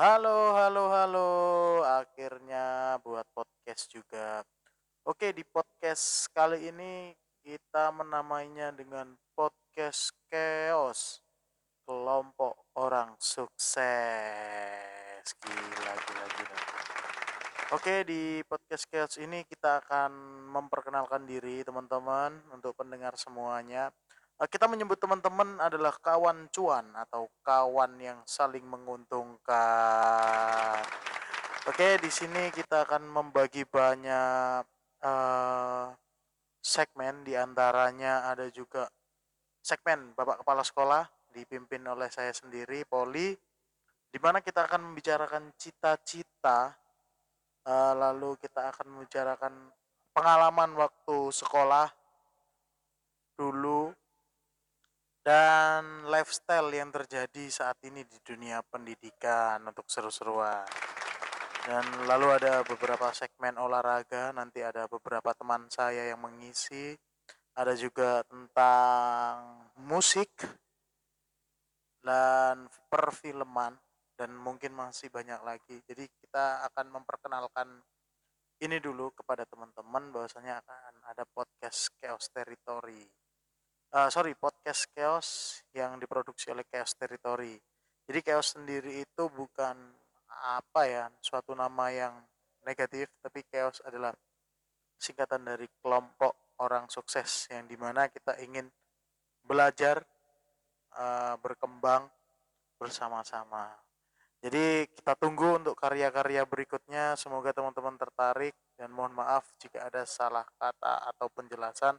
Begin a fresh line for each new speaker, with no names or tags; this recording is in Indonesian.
Halo halo halo, akhirnya buat podcast juga. Oke, di podcast kali ini kita menamainya dengan podcast chaos, kelompok orang sukses. Gila gila gila. Oke, di podcast chaos ini kita akan memperkenalkan diri teman-teman untuk pendengar semuanya. Eh, Kita menyebut teman-teman adalah kawan cuan atau kawan yang saling menguntungkan. Oke, di sini kita akan membagi banyak eh, segmen, di antaranya ada juga segmen Bapak Kepala Sekolah dipimpin oleh saya sendiri, Poli, di mana kita akan membicarakan cita-cita, eh, lalu kita akan membicarakan pengalaman waktu sekolah dulu dan lifestyle yang terjadi saat ini di dunia pendidikan untuk seru-seruan. Dan lalu ada beberapa segmen olahraga, nanti ada beberapa teman saya yang mengisi. Ada juga tentang musik dan perfilman dan mungkin masih banyak lagi. Jadi kita akan memperkenalkan ini dulu kepada teman-teman bahwasanya akan ada podcast Chaos Territory. Eh, sorry, podcast Chaos yang diproduksi oleh Chaos Territory. Jadi Chaos sendiri itu bukan apa ya, suatu nama yang negatif, tapi Chaos adalah singkatan dari kelompok orang sukses yang di mana kita ingin belajar, eh, berkembang bersama-sama. Jadi kita tunggu untuk karya-karya berikutnya. Semoga teman-teman tertarik dan mohon maaf jika ada salah kata atau penjelasan.